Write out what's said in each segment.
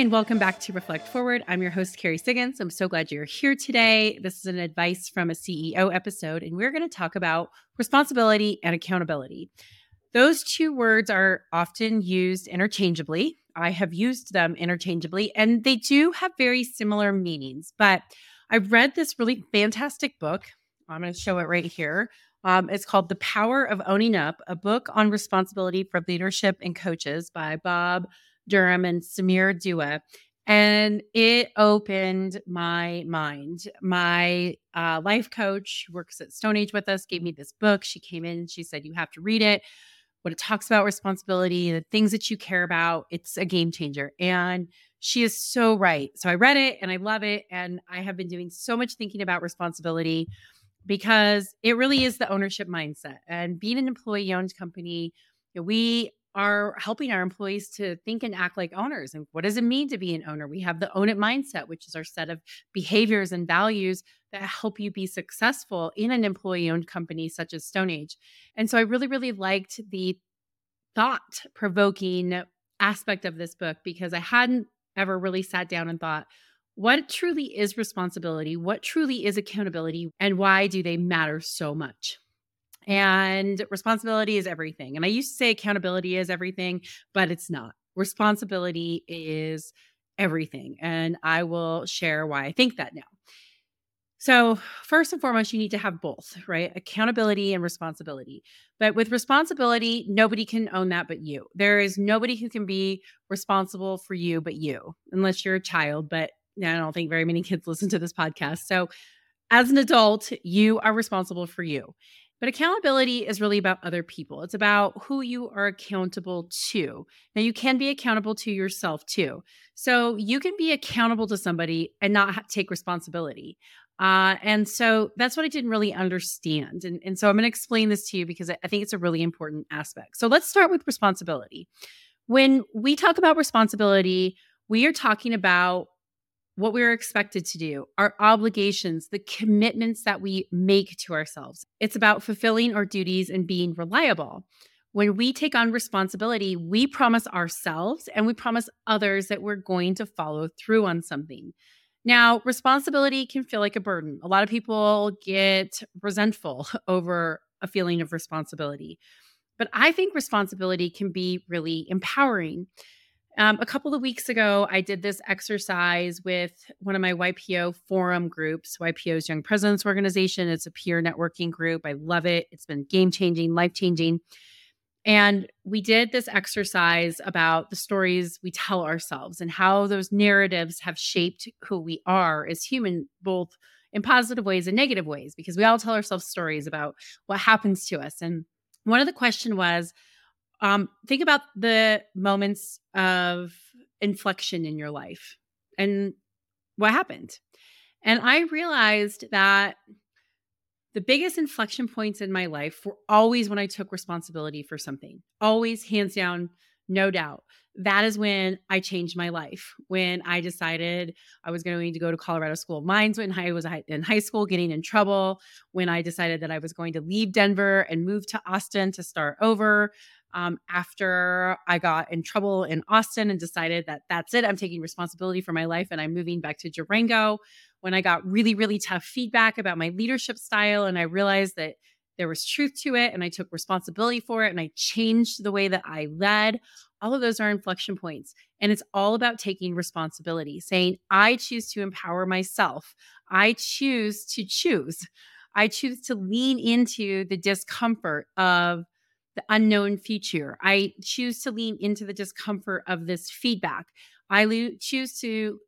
and welcome back to Reflect Forward. I'm your host, Kerry Siggins. I'm so glad you're here today. This is an advice from a CEO episode, and we're going to talk about responsibility and accountability. Those two words are often used interchangeably. I have used them interchangeably, and they do have very similar meanings. But I read this really fantastic book. I'm going to show it right here. Um, it's called The Power of Owning Up, a book on responsibility for leadership and coaches by Bob Dunham and Sameer Dua. And it opened my mind. My uh, life coach works at StoneAge with us gave me this book. She came in she said, You have to read it. What it talks about responsibility, the things that you care about. It's a game changer. And she is so right. So I read it and I love it. And I have been doing so much thinking about responsibility because it really is the ownership mindset. And being an employee owned company, we are helping our employees to think and act like owners. And what does it mean to be an owner? We have the own it mindset, which is our set of behaviors and values that help you be successful in an employee owned company such as StoneAge. And so I really, really liked the thought provoking aspect of this book because I hadn't ever really sat down and thought, what truly is responsibility? What truly is accountability? And why do they matter so much? And responsibility is everything. And I used to say accountability is everything, but it's not. Responsibility is everything. And I will share why I think that now. So, first and foremost, you need to have both, right? Accountability and responsibility. But with responsibility, nobody can own that but you. There is nobody who can be responsible for you but you, unless you're a child. But I don't think very many kids listen to this podcast. So, as an adult, you are responsible for you. But accountability is really about other people. It's about who you are accountable to. Now, you can be accountable to yourself too. So you can be accountable to somebody and not take responsibility. Uh, and so that's what I didn't really understand. And, and so I'm going to explain this to you because I think it's a really important aspect. So let's start with responsibility. When we talk about responsibility, we are talking about what we're expected to do, our obligations, the commitments that we make to ourselves. It's about fulfilling our duties and being reliable. When we take on responsibility, we promise ourselves and we promise others that we're going to follow through on something. Now, responsibility can feel like a burden. A lot of people get resentful over a feeling of responsibility. But I think responsibility can be really empowering. Um, a couple of weeks ago, I did this exercise with one of my YPO forum groups, YPO's Young Presidents Organization. It's a peer networking group. I love it. It's been game changing, life changing. And we did this exercise about the stories we tell ourselves and how those narratives have shaped who we are as human, both in positive ways and negative ways, because we all tell ourselves stories about what happens to us. And one of the question was, um, think about the moments of inflection in your life and what happened. And I realized that the biggest inflection points in my life were always when I took responsibility for something, always hands down, no doubt. That is when I changed my life. When I decided I was going to go to Colorado School of Mines when I was in high school, getting in trouble. When I decided that I was going to leave Denver and move to Austin to start over um, after I got in trouble in Austin and decided that that's it. I'm taking responsibility for my life and I'm moving back to Durango. When I got really, really tough feedback about my leadership style and I realized that there was truth to it and I took responsibility for it and I changed the way that I led. All of those are inflection points. And it's all about taking responsibility, saying, I choose to empower myself. I choose to choose. I choose to lean into the discomfort of the unknown future. I choose to lean into the discomfort of this feedback. I lo- choose to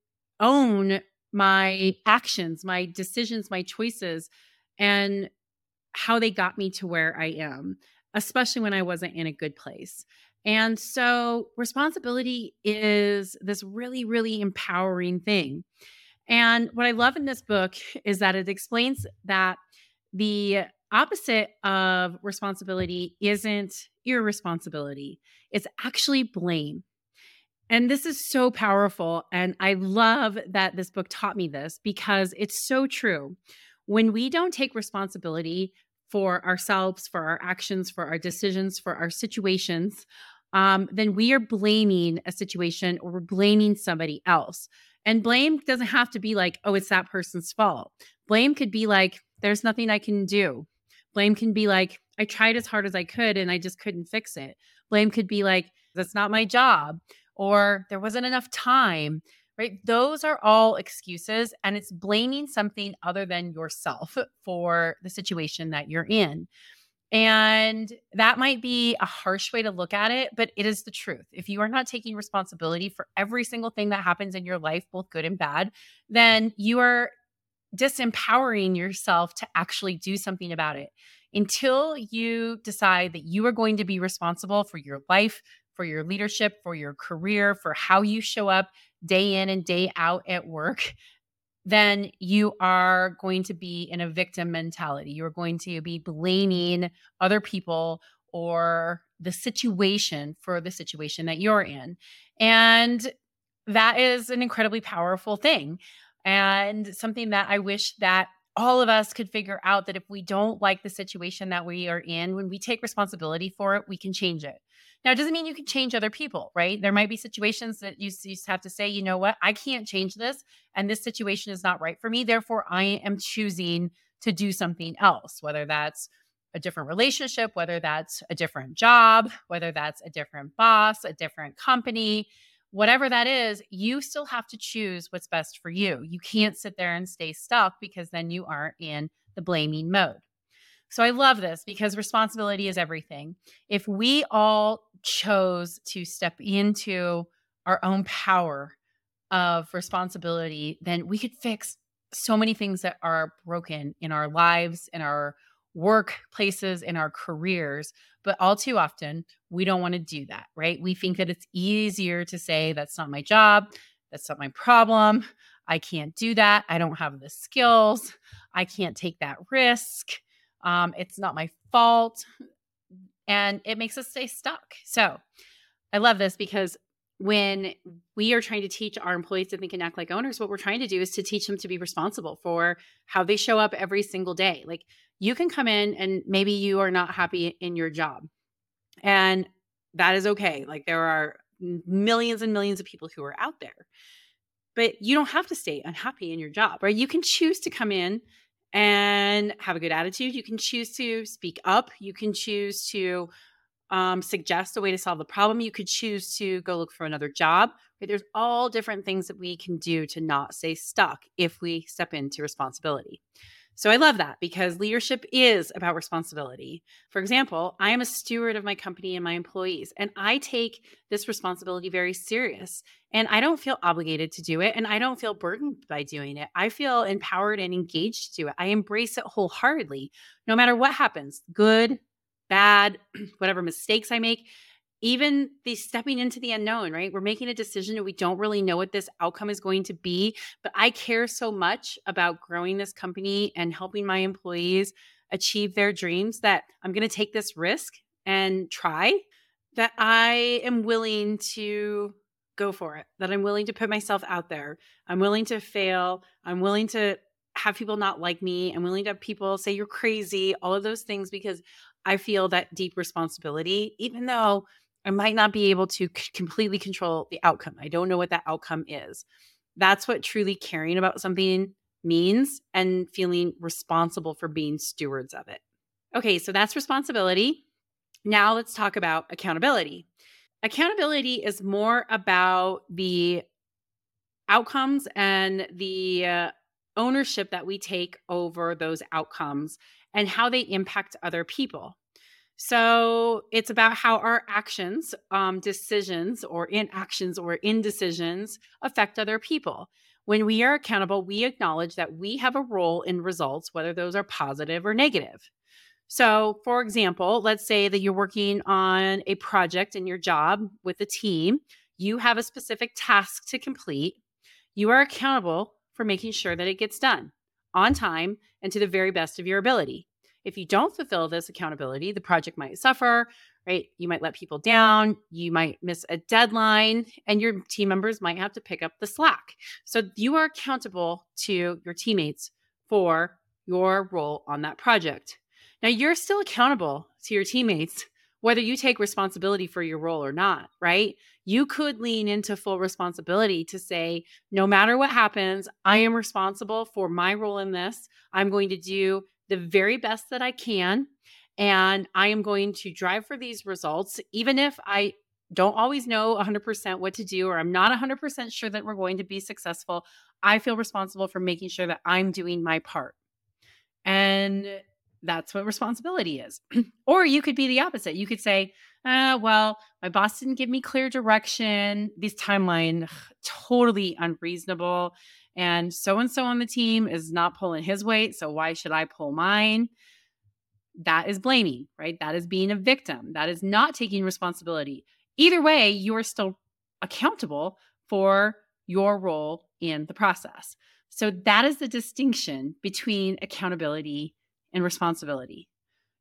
own my actions, my decisions, my choices, and how they got me to where I am, especially when I wasn't in a good place. And so, responsibility is this really, really empowering thing. And what I love in this book is that it explains that the opposite of responsibility isn't irresponsibility, it's actually blame. And this is so powerful. And I love that this book taught me this because it's so true. When we don't take responsibility for ourselves, for our actions, for our decisions, for our situations, um, then we are blaming a situation or we're blaming somebody else. And blame doesn't have to be like, oh, it's that person's fault. Blame could be like, there's nothing I can do. Blame can be like, I tried as hard as I could and I just couldn't fix it. Blame could be like, that's not my job or there wasn't enough time, right? Those are all excuses and it's blaming something other than yourself for the situation that you're in. And that might be a harsh way to look at it, but it is the truth. If you are not taking responsibility for every single thing that happens in your life, both good and bad, then you are disempowering yourself to actually do something about it. Until you decide that you are going to be responsible for your life, for your leadership, for your career, for how you show up day in and day out at work, then you are going to be in a victim mentality. You're going to be blaming other people or the situation for the situation that you're in. And that is an incredibly powerful thing and something that I wish that all of us could figure out that if we don't like the situation that we are in, when we take responsibility for it, we can change it. Now, it doesn't mean you can change other people, right? There might be situations that you just have to say, you know what, I can't change this, and this situation is not right for me. Therefore, I am choosing to do something else, whether that's a different relationship, whether that's a different job, whether that's a different boss, a different company, whatever that is, you still have to choose what's best for you. You can't sit there and stay stuck because then you aren't in the blaming mode. So I love this because responsibility is everything. If we all chose to step into our own power of responsibility, then we could fix so many things that are broken in our lives, in our workplaces, in our careers. But all too often, we don't want to do that, right? We think that it's easier to say, that's not my job. That's not my problem. I can't do that. I don't have the skills. I can't take that risk. Um, it's not my fault. And it makes us stay stuck. So I love this because when we are trying to teach our employees to think and act like owners, what we're trying to do is to teach them to be responsible for how they show up every single day. Like you can come in and maybe you are not happy in your job, and that is okay. Like there are millions and millions of people who are out there, but you don't have to stay unhappy in your job, right? You can choose to come in and have a good attitude. You can choose to speak up. You can choose to um, suggest a way to solve the problem. You could choose to go look for another job. There's all different things that we can do to not stay stuck if we step into responsibility. So I love that because leadership is about responsibility. For example, I am a steward of my company and my employees, and I take this responsibility very serious. And I don't feel obligated to do it, and I don't feel burdened by doing it. I feel empowered and engaged to do it. I embrace it wholeheartedly, no matter what happens good, bad, whatever mistakes I make even the stepping into the unknown, right? We're making a decision and we don't really know what this outcome is going to be. But I care so much about growing this company and helping my employees achieve their dreams that I'm going to take this risk and try that I am willing to go for it, that I'm willing to put myself out there. I'm willing to fail. I'm willing to have people not like me. I'm willing to have people say you're crazy, all of those things, because I feel that deep responsibility, even though I might not be able to c- completely control the outcome. I don't know what that outcome is. That's what truly caring about something means and feeling responsible for being stewards of it. Okay, so that's responsibility. Now let's talk about accountability. Accountability is more about the outcomes and the uh, ownership that we take over those outcomes and how they impact other people. So it's about how our actions, um, decisions, or inactions or indecisions affect other people. When we are accountable, we acknowledge that we have a role in results, whether those are positive or negative. So, for example, let's say that you're working on a project in your job with a team, you have a specific task to complete. You are accountable for making sure that it gets done on time and to the very best of your ability. If you don't fulfill this accountability, the project might suffer, right? You might let people down, you might miss a deadline, and your team members might have to pick up the slack. So you are accountable to your teammates for your role on that project. Now, you're still accountable to your teammates whether you take responsibility for your role or not, right? You could lean into full responsibility to say, no matter what happens, I am responsible for my role in this. I'm going to do the very best that I can. And I am going to drive for these results, even if I don't always know 100% what to do or I'm not 100% sure that we're going to be successful. I feel responsible for making sure that I'm doing my part. And that's what responsibility is. or you could be the opposite. You could say, uh, well, my boss didn't give me clear direction. This timeline, ugh, totally unreasonable. And so and so on the team is not pulling his weight. So why should I pull mine? That is blaming, right? That is being a victim. That is not taking responsibility. Either way, you are still accountable for your role in the process. So that is the distinction between accountability and responsibility.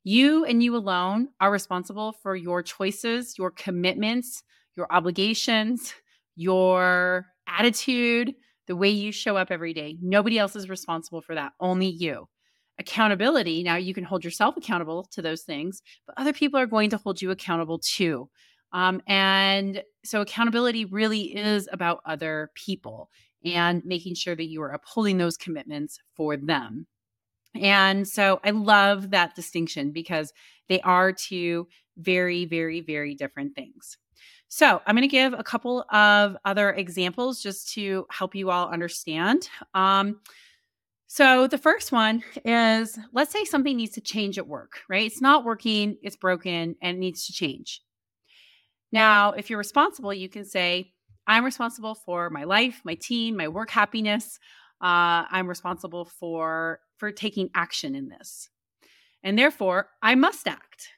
You and you alone are responsible for your choices, your commitments, your obligations, your attitude, the way you show up every day. Nobody else is responsible for that, only you. Accountability, now you can hold yourself accountable to those things, but other people are going to hold you accountable too. Um, and so accountability really is about other people and making sure that you are upholding those commitments for them. And so I love that distinction because they are two very, very, very different things. So I'm going to give a couple of other examples just to help you all understand. Um, so the first one is let's say something needs to change at work, right? It's not working, it's broken, and it needs to change. Now, if you're responsible, you can say, I'm responsible for my life, my team, my work happiness. Uh, I'm responsible for for taking action in this, and therefore I must act.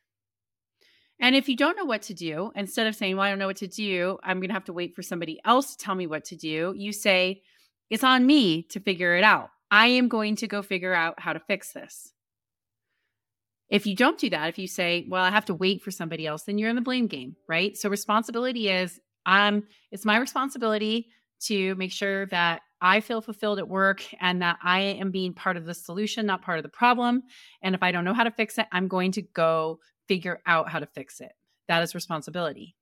And if you don't know what to do, instead of saying, "Well, I don't know what to do," I'm going to have to wait for somebody else to tell me what to do. You say, "It's on me to figure it out. I am going to go figure out how to fix this." If you don't do that, if you say, "Well, I have to wait for somebody else," then you're in the blame game, right? So responsibility is um, it's my responsibility to make sure that I feel fulfilled at work and that I am being part of the solution, not part of the problem. And if I don't know how to fix it, I'm going to go figure out how to fix it. That is responsibility.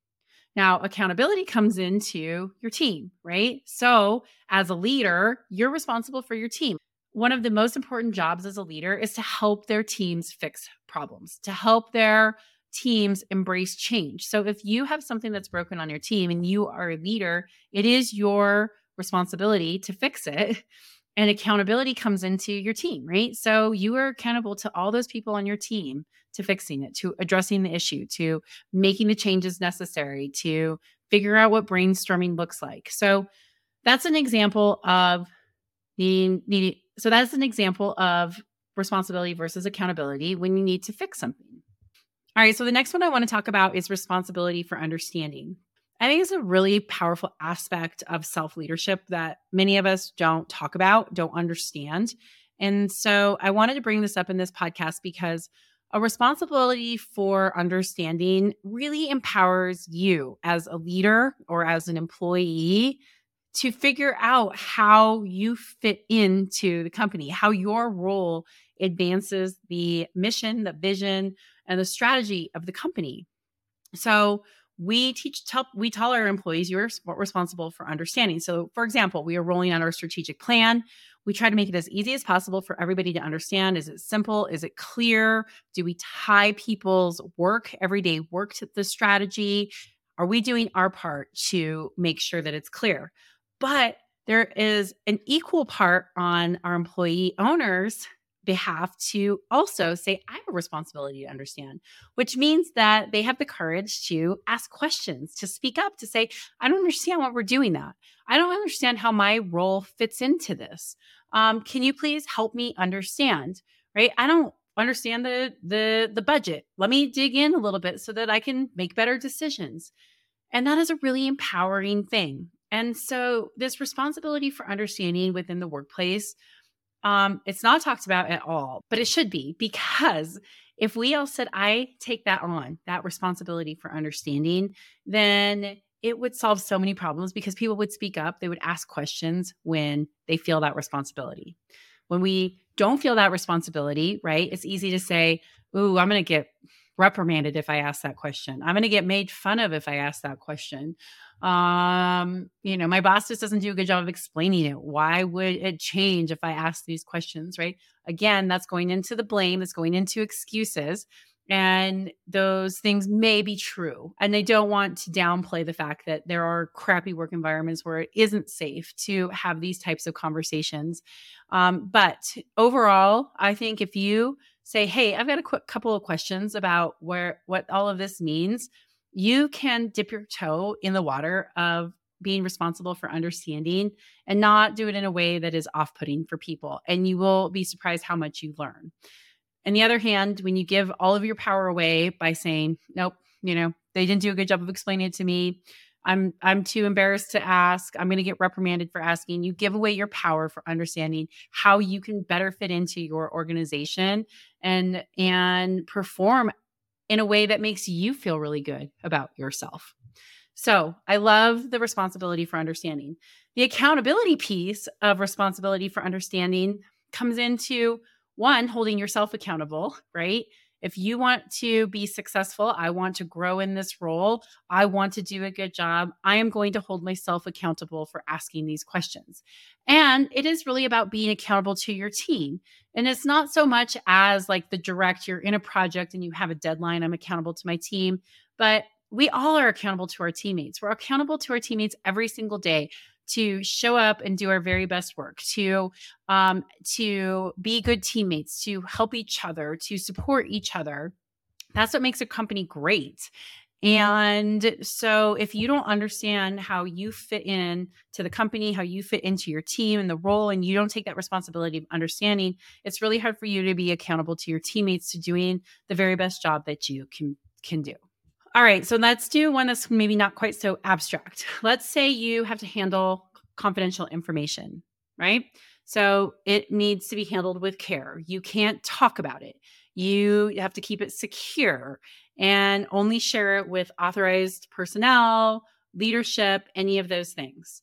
Now, accountability comes into your team, right? So, as a leader, you're responsible for your team. One of the most important jobs as a leader is to help their teams fix problems, to help their teams embrace change. So if you have something that's broken on your team and you are a leader, it is your responsibility to fix it. And accountability comes into your team, right? So you are accountable to all those people on your team to fixing it, to addressing the issue, to making the changes necessary, to figure out what brainstorming looks like. So that's an example of the, so that's an example of responsibility versus accountability when you need to fix something. All right, so the next one I want to talk about is responsibility for understanding. I think it's a really powerful aspect of self leadership that many of us don't talk about, don't understand. And so I wanted to bring this up in this podcast because a responsibility for understanding really empowers you as a leader or as an employee to figure out how you fit into the company, how your role advances the mission, the vision, and the strategy of the company. So we teach tell we tell our employees you're responsible for understanding. So for example, we are rolling out our strategic plan. We try to make it as easy as possible for everybody to understand. Is it simple? Is it clear? Do we tie people's work, everyday work to the strategy? Are we doing our part to make sure that it's clear? But there is an equal part on our employee owners behalf to also say, I have a responsibility to understand, which means that they have the courage to ask questions, to speak up, to say, I don't understand what we're doing that. I don't understand how my role fits into this. Um, can you please help me understand? Right? I don't understand the the the budget. Let me dig in a little bit so that I can make better decisions. And that is a really empowering thing. And so this responsibility for understanding within the workplace um, it's not talked about at all, but it should be because if we all said, I take that on, that responsibility for understanding, then it would solve so many problems because people would speak up, they would ask questions when they feel that responsibility. When we don't feel that responsibility, right? It's easy to say, Ooh, I'm going to get reprimanded if I ask that question. I'm going to get made fun of if I ask that question. Um, you know, my boss just doesn't do a good job of explaining it. Why would it change if I ask these questions, right? Again, that's going into the blame, that's going into excuses. And those things may be true. And they don't want to downplay the fact that there are crappy work environments where it isn't safe to have these types of conversations. Um, but overall, I think if you say, Hey, I've got a quick couple of questions about where what all of this means, you can dip your toe in the water of being responsible for understanding and not do it in a way that is off putting for people. And you will be surprised how much you learn. On the other hand, when you give all of your power away by saying, nope, you know, they didn't do a good job of explaining it to me. I'm I'm too embarrassed to ask. I'm going to get reprimanded for asking. You give away your power for understanding how you can better fit into your organization and and perform in a way that makes you feel really good about yourself. So, I love the responsibility for understanding. The accountability piece of responsibility for understanding comes into one, holding yourself accountable, right? If you want to be successful, I want to grow in this role, I want to do a good job, I am going to hold myself accountable for asking these questions. And it is really about being accountable to your team. And it's not so much as like the direct, you're in a project and you have a deadline, I'm accountable to my team, but we all are accountable to our teammates. We're accountable to our teammates every single day to show up and do our very best work, to um, to be good teammates, to help each other, to support each other. That's what makes a company great. And so if you don't understand how you fit in to the company, how you fit into your team and the role, and you don't take that responsibility of understanding, it's really hard for you to be accountable to your teammates to doing the very best job that you can can do. All right, so let's do one that's maybe not quite so abstract. Let's say you have to handle confidential information, right? So it needs to be handled with care. You can't talk about it. You have to keep it secure and only share it with authorized personnel, leadership, any of those things,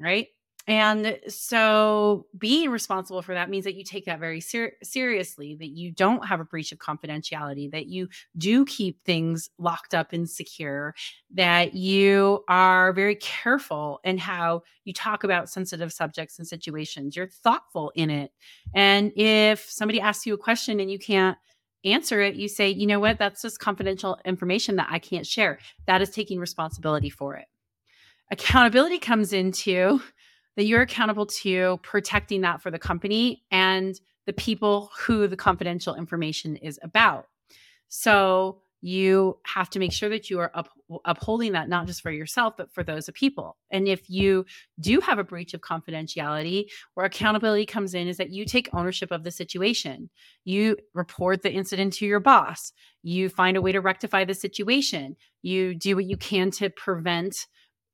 right? And so being responsible for that means that you take that very ser- seriously, that you don't have a breach of confidentiality, that you do keep things locked up and secure, that you are very careful in how you talk about sensitive subjects and situations. You're thoughtful in it. And if somebody asks you a question and you can't answer it, you say, you know what, that's just confidential information that I can't share. That is taking responsibility for it. Accountability comes into that you're accountable to protecting that for the company and the people who the confidential information is about. So you have to make sure that you are up, upholding that not just for yourself but for those people. And if you do have a breach of confidentiality where accountability comes in is that you take ownership of the situation. You report the incident to your boss. You find a way to rectify the situation. You do what you can to prevent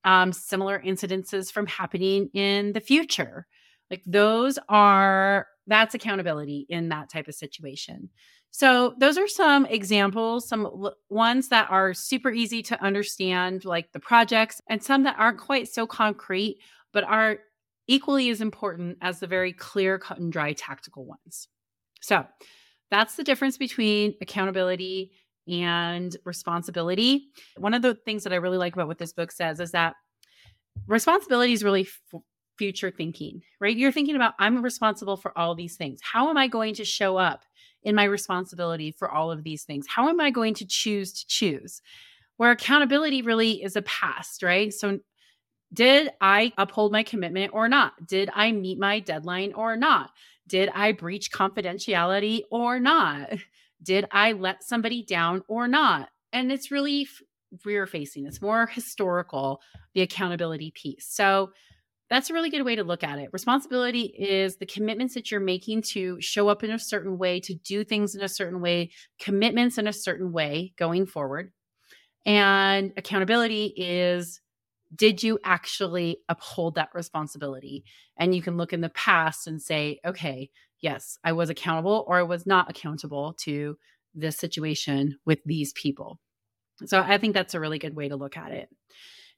um, similar incidences from happening in the future. Like those are that's accountability in that type of situation. So those are some examples, some l- ones that are super easy to understand, like the projects, and some that aren't quite so concrete, but are equally as important as the very clear, cut and dry tactical ones. So that's the difference between accountability and responsibility. One of the things that I really like about what this book says is that responsibility is really f- future thinking, right? You're thinking about, I'm responsible for all these things. How am I going to show up in my responsibility for all of these things? How am I going to choose to choose? Where accountability really is a past, right? So, did I uphold my commitment or not? Did I meet my deadline or not? Did I breach confidentiality or not? Did I let somebody down or not? And it's really rear facing, it's more historical, the accountability piece. So that's a really good way to look at it. Responsibility is the commitments that you're making to show up in a certain way, to do things in a certain way, commitments in a certain way going forward. And accountability is did you actually uphold that responsibility? And you can look in the past and say, okay, yes, I was accountable or I was not accountable to this situation with these people. So I think that's a really good way to look at it.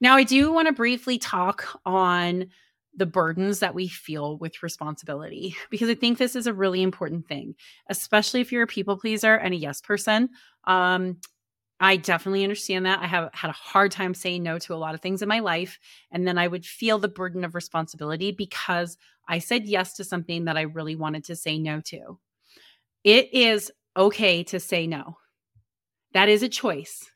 Now, I do want to briefly talk on the burdens that we feel with responsibility because I think this is a really important thing, especially if you're a people pleaser and a yes person. Um, I definitely understand that. I have had a hard time saying no to a lot of things in my life. And then I would feel the burden of responsibility because I said yes to something that I really wanted to say no to. It is okay to say no, that is a choice.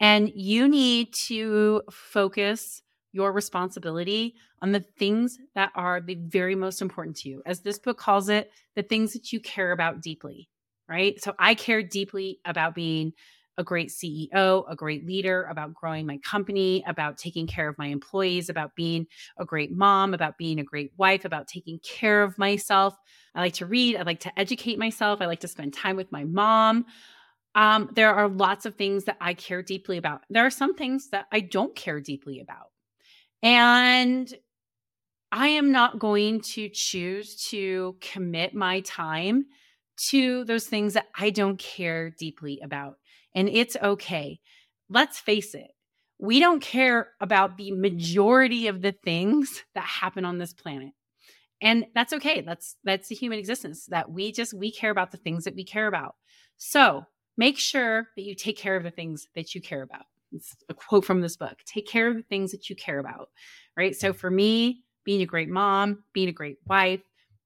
And you need to focus your responsibility on the things that are the very most important to you. As this book calls it, the things that you care about deeply, right? So I care deeply about being a great CEO, a great leader, about growing my company, about taking care of my employees, about being a great mom, about being a great wife, about taking care of myself. I like to read, I like to educate myself, I like to spend time with my mom. Um, there are lots of things that I care deeply about. There are some things that I don't care deeply about. And I am not going to choose to commit my time to those things that I don't care deeply about and it's okay. Let's face it, we don't care about the majority of the things that happen on this planet. And that's okay. That's that's the human existence that we just we care about the things that we care about. So, make sure that you take care of the things that you care about. It's a quote from this book. Take care of the things that you care about. Right? So for me, being a great mom, being a great wife,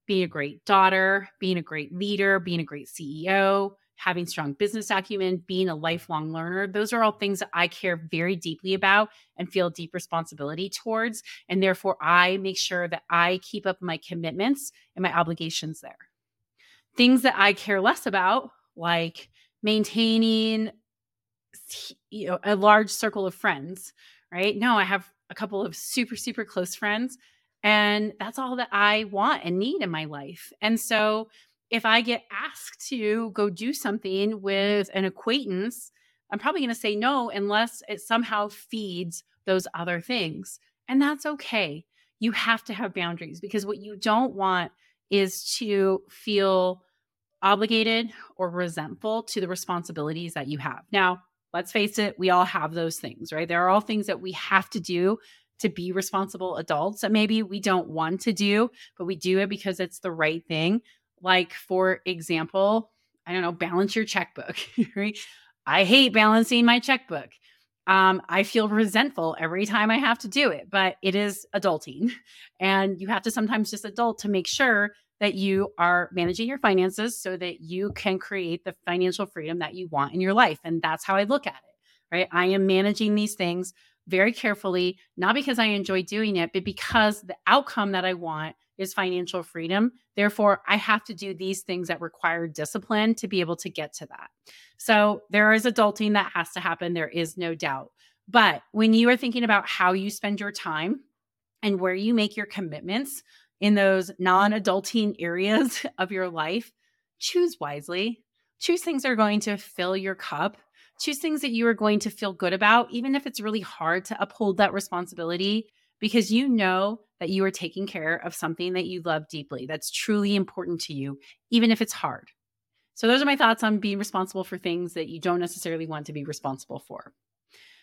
being a great daughter, being a great leader, being a great CEO, having strong business acumen, being a lifelong learner. Those are all things that I care very deeply about and feel deep responsibility towards. And therefore, I make sure that I keep up my commitments and my obligations there. Things that I care less about, like maintaining you know, a large circle of friends, right? No, I have a couple of super, super close friends. And that's all that I want and need in my life. And so if I get asked to go do something with an acquaintance, I'm probably going to say no unless it somehow feeds those other things. And that's okay. You have to have boundaries because what you don't want is to feel obligated or resentful to the responsibilities that you have. Now, let's face it, we all have those things, right? There are all things that we have to do to be responsible adults that maybe we don't want to do, but we do it because it's the right thing. Like, for example, I don't know, balance your checkbook? I hate balancing my checkbook. Um, I feel resentful every time I have to do it, but it is adulting. And you have to sometimes just adult to make sure that you are managing your finances so that you can create the financial freedom that you want in your life. And that's how I look at it, right? I am managing these things very carefully, not because I enjoy doing it, but because the outcome that I want is financial freedom. Therefore, I have to do these things that require discipline to be able to get to that. So there is adulting that has to happen. There is no doubt. But when you are thinking about how you spend your time and where you make your commitments in those non adulting areas of your life, choose wisely. Choose things that are going to fill your cup. Choose things that you are going to feel good about, even if it's really hard to uphold that responsibility because you know that you are taking care of something that you love deeply, that's truly important to you, even if it's hard. So, those are my thoughts on being responsible for things that you don't necessarily want to be responsible for.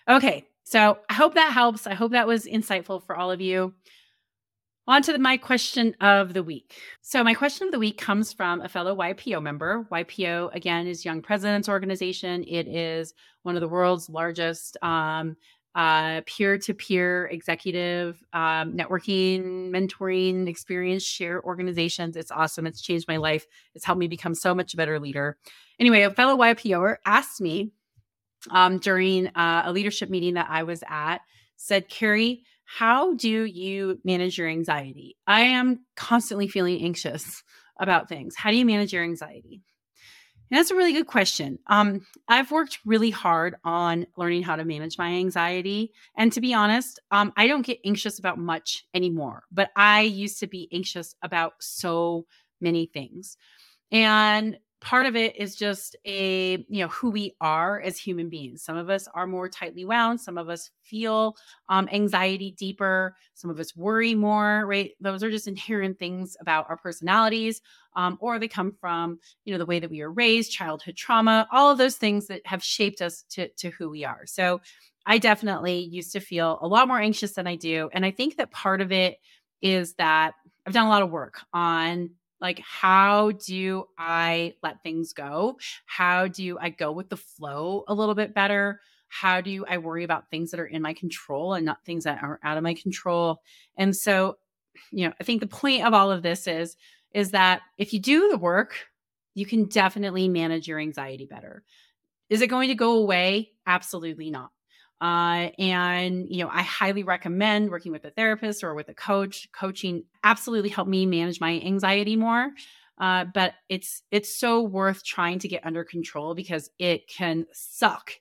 Okay, so I hope that helps. I hope that was insightful for all of you. On to my question of the week. So, my question of the week comes from a fellow YPO member. YPO, again, is Young Presidents Organization. It is one of the world's largest um, uh, peer-to-peer executive um, networking mentoring experience share organizations. It's awesome. It's changed my life. It's helped me become so much better leader. Anyway a fellow ypoer asked me um, during uh, a leadership meeting that i was at said kerry how do you manage your anxiety? I am constantly feeling anxious about things. How do you manage your anxiety and that's a really good question. Um, I've worked really hard on learning how to manage my anxiety. And to be honest, um, I don't get anxious about much anymore, but I used to be anxious about so many things. And part of it is just a you know who we are as human beings. Some of us are more tightly wound. Some of us feel um, anxiety deeper. Some of us worry more right? Those are just inherent things about our personalities um, or they come from you know the way that we were raised childhood trauma all of those things that have shaped us to, to who we are. So i definitely used to feel a lot more anxious than i do. And i think that part of it is that I've done a lot of work on like how do I let things go? How do I go with the flow a little bit better? How do I worry about things that are in my control and not things that are out of my control? And so, you know, I think the point of all of this is is that if you do the work, you can definitely manage your anxiety better. Is it going to go away? Absolutely not. Uh, and you know, I highly recommend working with a therapist or with a coach. Coaching absolutely helped me manage my anxiety more. Uh, but it's it's so worth trying to get under control because it can suck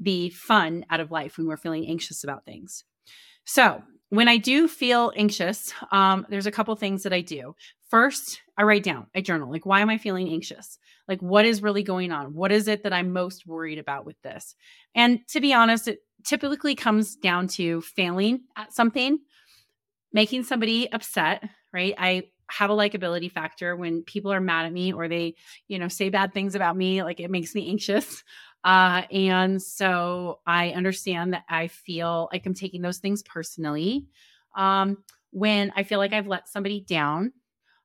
the fun out of life when we're feeling anxious about things. So when I do feel anxious, um, there's a couple things that I do. First, I write down, I journal. Like, why am I feeling anxious? Like, what is really going on? What is it that I'm most worried about with this? And to be honest, it typically comes down to failing at something, making somebody upset, right? I have a likability factor when people are mad at me or they, you know, say bad things about me, like it makes me anxious. Uh, and so I understand that I feel like I'm taking those things personally. Um, when I feel like I've let somebody down,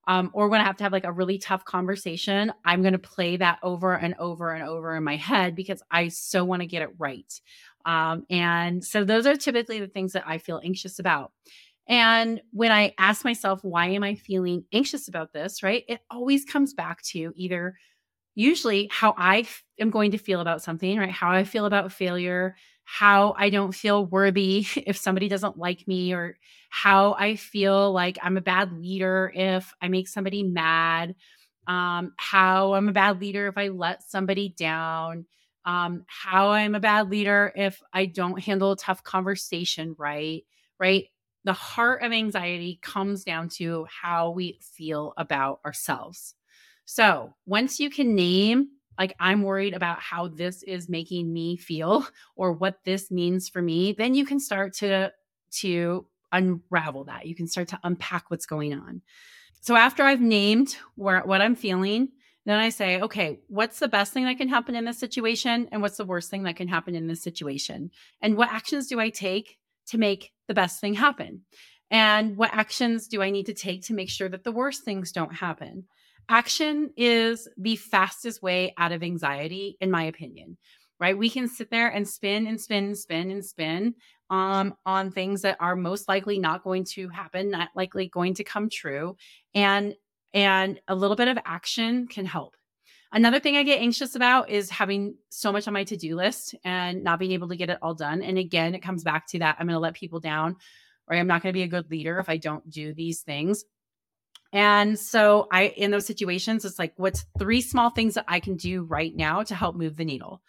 um, or when I have to have like a really tough conversation, I'm going to play that over and over and over in my head because I so want to get it right. Um, and so those are typically the things that I feel anxious about. And when I ask myself, why am I feeling anxious about this, right? It always comes back to either usually how I am going to feel about something, right? How I feel about failure, how I don't feel worthy if somebody doesn't like me, or how I feel like I'm a bad leader if I make somebody mad, um, how I'm a bad leader if I let somebody down, um, how I'm a bad leader if I don't handle a tough conversation right, right? The heart of anxiety comes down to how we feel about ourselves. So once you can name, like, I'm worried about how this is making me feel or what this means for me, then you can start to, to unravel that. You can start to unpack what's going on. So after I've named where, what I'm feeling, then I say, okay, what's the best thing that can happen in this situation? And what's the worst thing that can happen in this situation? And what actions do I take to make the best thing happen? And what actions do I need to take to make sure that the worst things don't happen? Action is the fastest way out of anxiety, in my opinion, right? We can sit there and spin and spin and spin and spin um, on things that are most likely not going to happen, not likely going to come true. And and a little bit of action can help. Another thing I get anxious about is having so much on my to do list and not being able to get it all done. And again, it comes back to that I'm going to let people down or I'm not going to be a good leader if I don't do these things. And so I in those situations it's like what's three small things that I can do right now to help move the needle.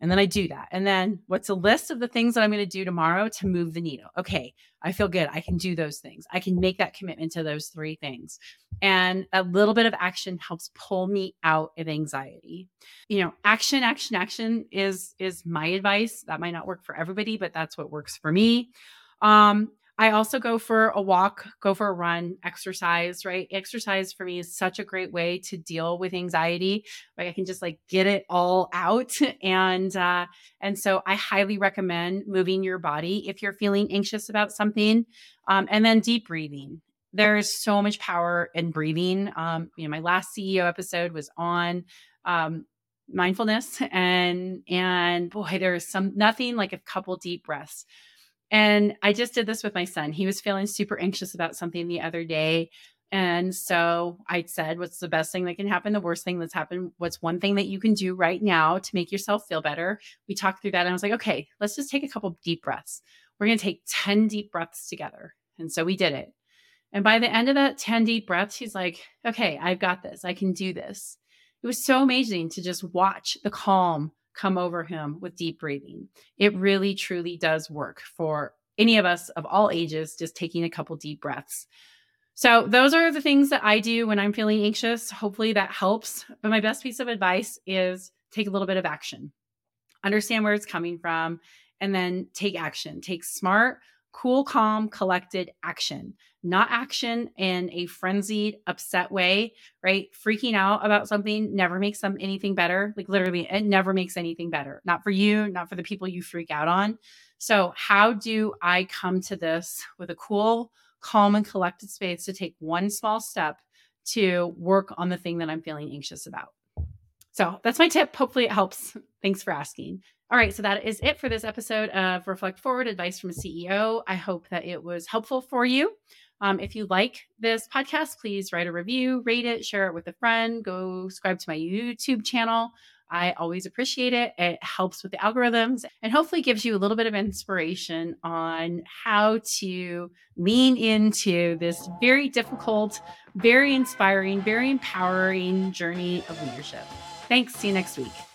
And then I do that. And then what's a list of the things that I'm going to do tomorrow to move the needle? Okay, I feel good. I can do those things. I can make that commitment to those three things. And a little bit of action helps pull me out of anxiety. You know, action, action, action is is my advice. That might not work for everybody, but that's what works for me. Um, I also go for a walk, go for a run, exercise, right? Exercise for me is such a great way to deal with anxiety. Like I can just like get it all out. And uh, and so I highly recommend moving your body if you're feeling anxious about something. Um, and then deep breathing. There's so much power in breathing. Um, you know, my last CEO episode was on um, mindfulness and and boy, there's some nothing like a couple deep breaths and I just did this with my son. He was feeling super anxious about something the other day. And so I said, What's the best thing that can happen? The worst thing that's happened? What's one thing that you can do right now to make yourself feel better? We talked through that. And I was like, Okay, let's just take a couple deep breaths. We're going to take 10 deep breaths together. And so we did it. And by the end of that 10 deep breaths, he's like, Okay, I've got this. I can do this. It was so amazing to just watch the calm come over him with deep breathing. It really, truly does work for any of us of all ages, just taking a couple deep breaths. So, those are the things that I do when I'm feeling anxious. Hopefully, that helps. But my best piece of advice is take a little bit of action, understand where it's coming from, and then take action. Take smart, cool, calm, collected action, not action in a frenzied, upset way, right? Freaking out about something never makes them anything better. Like literally, it never makes anything better. Not for you, not for the people you freak out on. So, how do I come to this with a cool, calm and collected space to take one small step to work on the thing that I'm feeling anxious about. So that's my tip. Hopefully it helps. Thanks for asking. All right, so that is it for this episode of Reflect Forward Advice from a CEO. I hope that it was helpful for you. Um, if you like this podcast, please write a review, rate it, share it with a friend, go subscribe to my YouTube channel. I always appreciate it. It helps with the algorithms and hopefully gives you a little bit of inspiration on how to lean into this very difficult, very inspiring, very empowering journey of leadership. Thanks. See you next week.